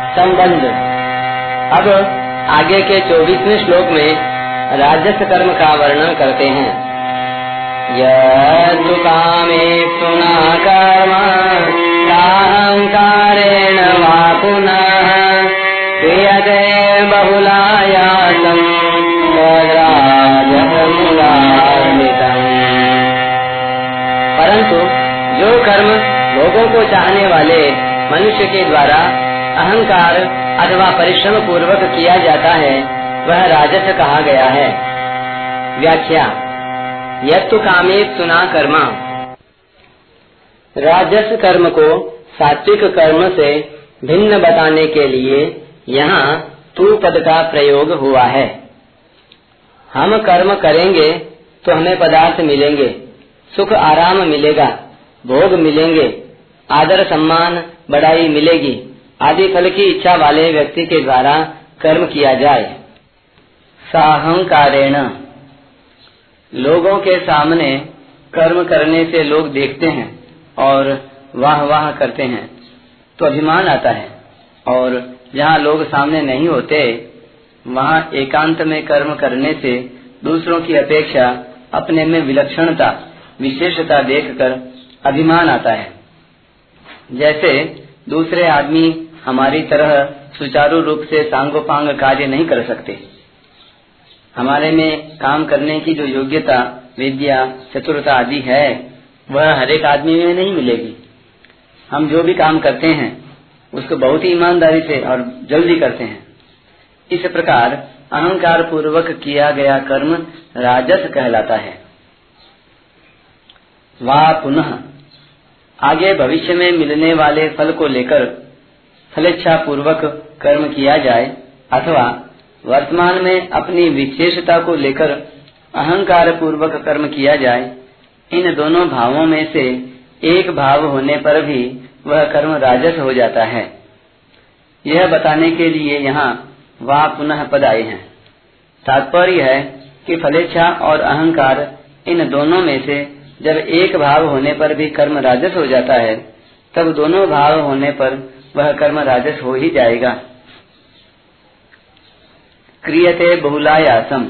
संबंध। अब आगे के चौबीसवें श्लोक में राजस्व कर्म का वर्णन करते हैं। युकामे सुना कर्म अहंकारेण वा पुनः क्रियते बहुलायासम परंतु जो कर्म लोगों को चाहने वाले मनुष्य के द्वारा अहंकार अथवा परिश्रम पूर्वक किया जाता है, वह राजस कहा गया है। व्याख्या, यत्तु कामे सुना कर्मा। राजस कर्म को सात्विक कर्म से भिन्न बताने के लिए यहाँ तू पद का प्रयोग हुआ है। हम कर्म करेंगे तो हमें पदार्थ मिलेंगे, सुख आराम मिलेगा, भोग मिलेंगे, आदर सम्मान बढ़ाई मिलेगी। आदि फल की इच्छा वाले व्यक्ति के द्वारा कर्म किया जाए। साहंकारेण। लोगों के सामने कर्म करने से लोग देखते हैं और वाह वाह करते हैं। तो अभिमान आता है और जहाँ लोग सामने नहीं होते, वहाँ एकांत में कर्म करने से दूसरों की अपेक्षा अपने में विलक्षणता, विशेषता देखकर अभिमान आता है। जैसे दूसरे आदमी हमारी तरह सुचारू रूप से सांगोपांग कार्य नहीं कर सकते। हमारे में काम करने की जो योग्यता, विद्या, चतुरता आदि है, वह हर एक आदमी में नहीं मिलेगी। हम जो भी काम करते हैं, उसको बहुत ही ईमानदारी से और जल्दी करते हैं। इस प्रकार अहंकार पूर्वक किया गया कर्म राजस कहलाता है। वह पुनः आगे भविष्य में मिलने वाले फल को लेकर फलेच्छा पूर्वक कर्म किया जाए, अथवा वर्तमान में अपनी विशेषता को लेकर अहंकार पूर्वक कर्म किया जाए, इन दोनों भावों में से एक भाव होने पर भी वह कर्म राजस हो जाता है। यह बताने के लिए यहाँ वह पुनः पद आए हैं। तात्पर्य है कि फलेच्छा और अहंकार इन दोनों में से जब एक भाव होने पर भी कर्म राजस हो जाता है, तब दोनों भाव होने पर वह कर्म राजस हो ही जाएगा। क्रियते बहुलायासम।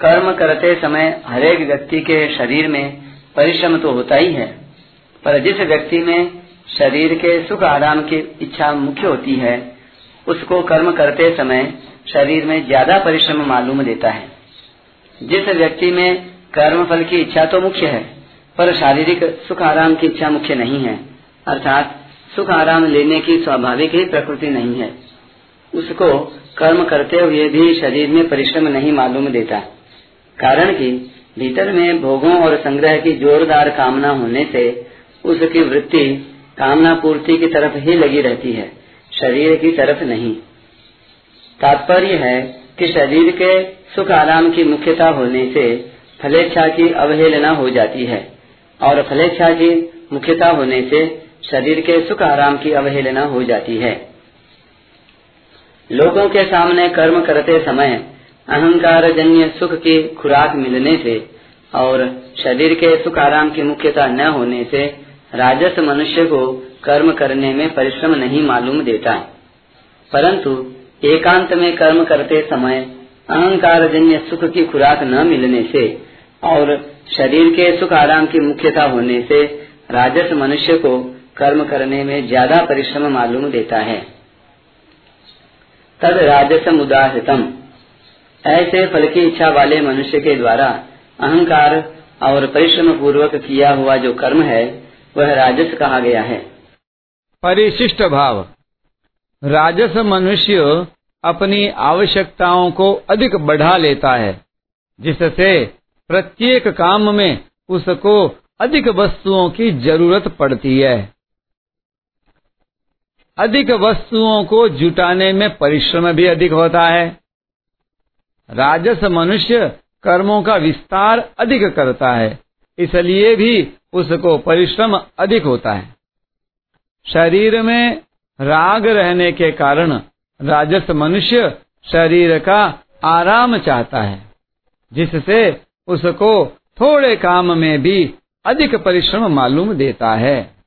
कर्म करते समय हरेक व्यक्ति के शरीर में परिश्रम तो होता ही है, पर जिस व्यक्ति में शरीर के सुख आराम की इच्छा मुख्य होती है, उसको कर्म करते समय शरीर में ज़्यादा परिश्रम मालूम देता है। जिस व्यक्ति में कर्म फल की इच्छा तो मुख्य है, पर शारीरिक सुख आराम की इच्छा मुख्य नहीं है, अर्थात सुख आराम लेने की स्वाभाविक ही प्रकृति नहीं है। उसको कर्म करते हुए भी शरीर में परिश्रम नहीं मालूम देता। कारण कि भीतर में भोगों और संग्रह की जोरदार कामना होने से उसकी वृत्ति कामना पूर्ति की तरफ़ ही लगी रहती है, शरीर की तरफ़ नहीं। तात्पर्य है कि शरीर के सुख आराम की मुख्यता होने से फलेच्छा की अवहेलना हो जाती है और फलेच्छा की मुख्यता होने से शरीर के सुख आराम की अवहेलना हो जाती है। लोगों के सामने कर्म करते समय अहंकार जन्य सुख की खुराक मिलने से और शरीर के सुख आराम की मुख्यता न होने से राजस मनुष्य को कर्म करने में परिश्रम नहीं मालूम देता। परंतु एकांत में कर्म करते समय अहंकार जन्य सुख की खुराक न मिलने से और शरीर के सुख आराम की मुख्यता होने से राजस मनुष्य को कर्म करने में ज़्यादा परिश्रम मालूम देता है। तद राजसम उदाहृतम। ऐसे फल की इच्छा वाले मनुष्य के द्वारा अहंकार और परिश्रम पूर्वक किया हुआ जो कर्म है, वह राजस कहा गया है। परिशिष्ट भाव। राजस मनुष्य अपनी आवश्यकताओं को अधिक बढ़ा लेता है, जिससे प्रत्येक काम में उसको अधिक वस्तुओं की ज़रूरत पड़ती है। अधिक वस्तुओं को जुटाने में परिश्रम भी अधिक होता है। राजस मनुष्य कर्मों का विस्तार अधिक करता है, इसलिए भी उसको परिश्रम अधिक होता है। शरीर में राग रहने के कारण राजस मनुष्य शरीर का आराम चाहता है, जिससे उसको थोड़े काम में भी अधिक परिश्रम मालूम देता है।